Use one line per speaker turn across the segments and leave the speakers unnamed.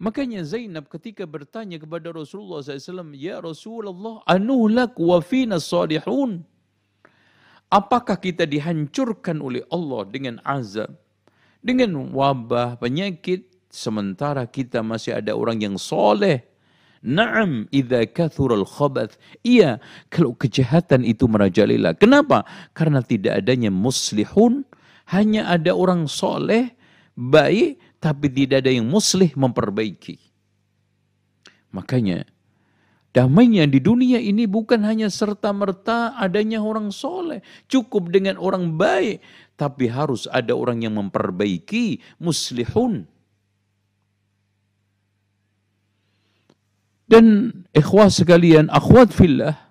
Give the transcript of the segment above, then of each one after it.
Makanya Zainab ketika bertanya kepada Rasulullah SAW, Ya Rasulullah, anuhlak wa fina salihun. Apakah kita dihancurkan oleh Allah dengan azab? Dengan wabah, penyakit, sementara kita masih ada orang yang soleh. Naam, idha kathural khabath. Iya, kalau kejahatan itu merajalela. Kenapa? Karena tidak adanya muslihun, hanya ada orang soleh, baik, tapi tidak ada yang muslih memperbaiki. Makanya damainya di dunia ini bukan hanya serta-merta adanya orang soleh. Cukup dengan orang baik. Tapi harus ada orang yang memperbaiki muslihun. Dan ikhwah sekalian, akhwat fillah,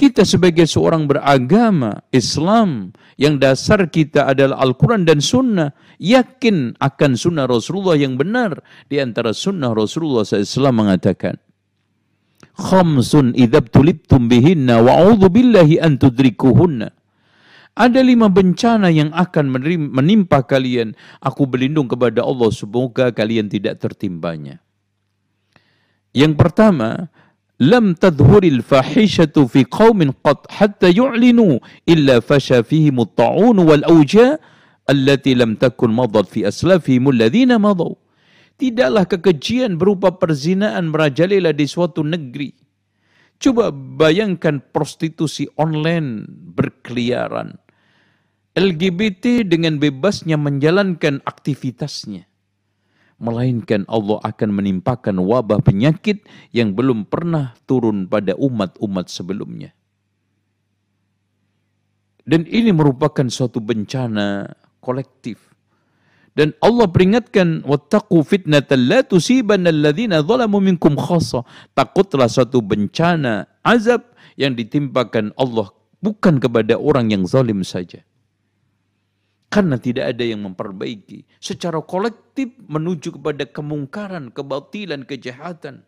kita sebagai seorang beragama Islam yang dasar kita adalah Al-Quran dan Sunnah, yakin akan Sunnah Rasulullah yang benar. Di antara Sunnah Rasulullah SAW mengatakan, Khamsun idhab tulibtum bihinna wa'udhu billahi an tudrikuhunna. Ada lima bencana yang akan menimpa kalian. Aku berlindung kepada Allah semoga kalian tidak tertimbanya. Yang pertama, lam tadhuril fahishatu qaumin qad hatta yu'linu illa fasha fihim at-ta'un wal awja allati lam takun madat fi aslafihim alladhina madaw tidaklah kekejian berupa perzinaan merajalela di suatu negeri. Coba bayangkan prostitusi online berkeliaran. LGBT dengan bebasnya menjalankan aktivitasnya melainkan Allah akan menimpakan wabah penyakit yang belum pernah turun pada umat-umat sebelumnya. Dan ini merupakan suatu bencana kolektif. Dan Allah peringatkan wattaqu fitnatan la tusibanna alladhina zalamu minkum khassa. Takutlah suatu bencana azab yang ditimpakan Allah bukan kepada orang yang zalim saja. Karena tidak ada yang memperbaiki. Secara kolektif menuju kepada kemungkaran, kebatilan, kejahatan.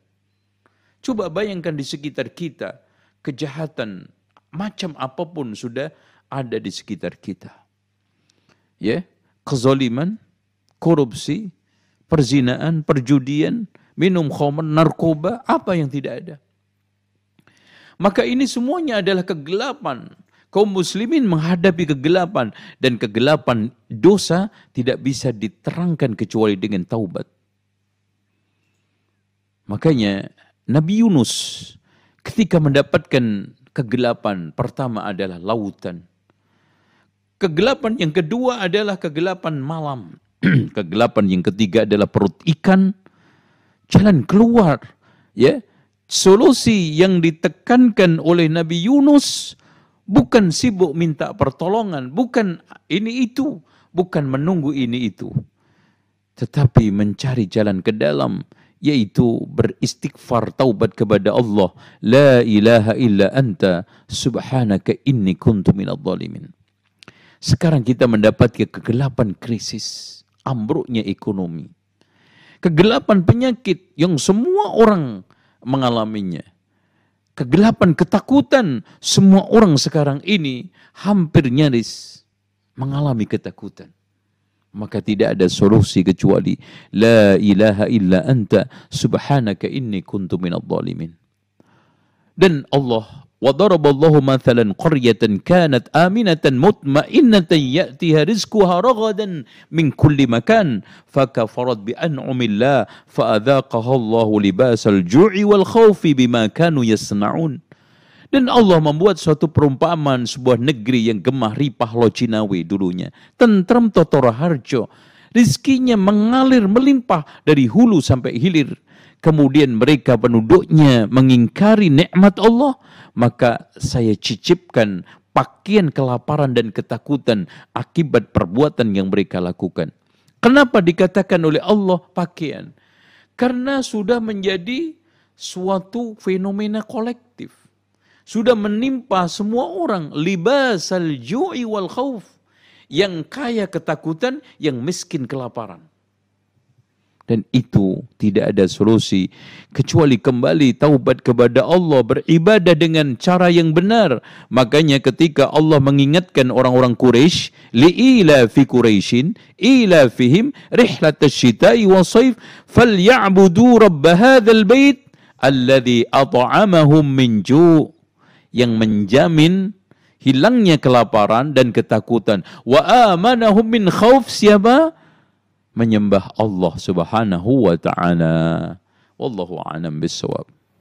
Coba bayangkan di sekitar kita, kejahatan macam apa pun sudah ada di sekitar kita. Ya, kezoliman, korupsi, perzinaan, perjudian, minum khamr, narkoba, apa yang tidak ada. Maka ini semuanya adalah kegelapan kaum muslimin menghadapi kegelapan dan kegelapan dosa tidak bisa diterangkan kecuali dengan taubat. Makanya Nabi Yunus ketika mendapatkan kegelapan pertama adalah lautan. Kegelapan yang kedua adalah kegelapan malam. kegelapan yang ketiga adalah perut ikan. Jalan keluar, ya. Solusi yang ditekankan oleh Nabi Yunus Bukan sibuk minta pertolongan, bukan ini itu, bukan menunggu ini itu. Tetapi mencari jalan ke dalam, yaitu beristighfar taubat kepada Allah. La ilaha illa anta subhanaka inni kuntu. Sekarang kita mendapati kegelapan krisis, ambruknya ekonomi. Kegelapan penyakit yang semua orang mengalaminya kegelapan, ketakutan. Semua orang sekarang ini hampir nyaris mengalami ketakutan. Maka tidak ada solusi kecuali La ilaha illa anta subhanaka inni kuntu zalimin. Dan Allah وضرب الله مثلا قرية كانت آمنة مطمئنة يأتيها رزقها رغدا من كل مكان فكفرت بأنعم الله فأذاقها الله لباس الجوع والخوف بما كانوا يصنعون Dan Allah membuat suatu perumpamaan sebuah negeri yang gemah ripah locinawi dulunya. Tentram Totora Harjo. Rizkinya mengalir melimpah dari hulu sampai hilir kemudian mereka penduduknya mengingkari nikmat Allah, maka saya cicipkan pakaian kelaparan dan ketakutan akibat perbuatan yang mereka lakukan. Kenapa dikatakan oleh Allah pakaian? Karena sudah menjadi suatu fenomena kolektif. Sudah menimpa semua orang libas al-ju'i wal khauf. Yang kaya ketakutan, yang miskin kelaparan. Dan itu tidak ada solusi kecuali kembali taubat kepada Allah, beribadah dengan cara yang benar. Makanya ketika Allah mengingatkan orang-orang Quraisy, li'ila fi Quraisyin, ila fihim rihlat asy-syita'i was-sayf, falyabudu rabb hadzal bait alladhi at'amahum min ju' yang menjamin hilangnya kelaparan dan ketakutan. Wa amanahum min khauf siapa? Menyembah Allah Subhanahu wa taala. Wallahu a'lam bissawab.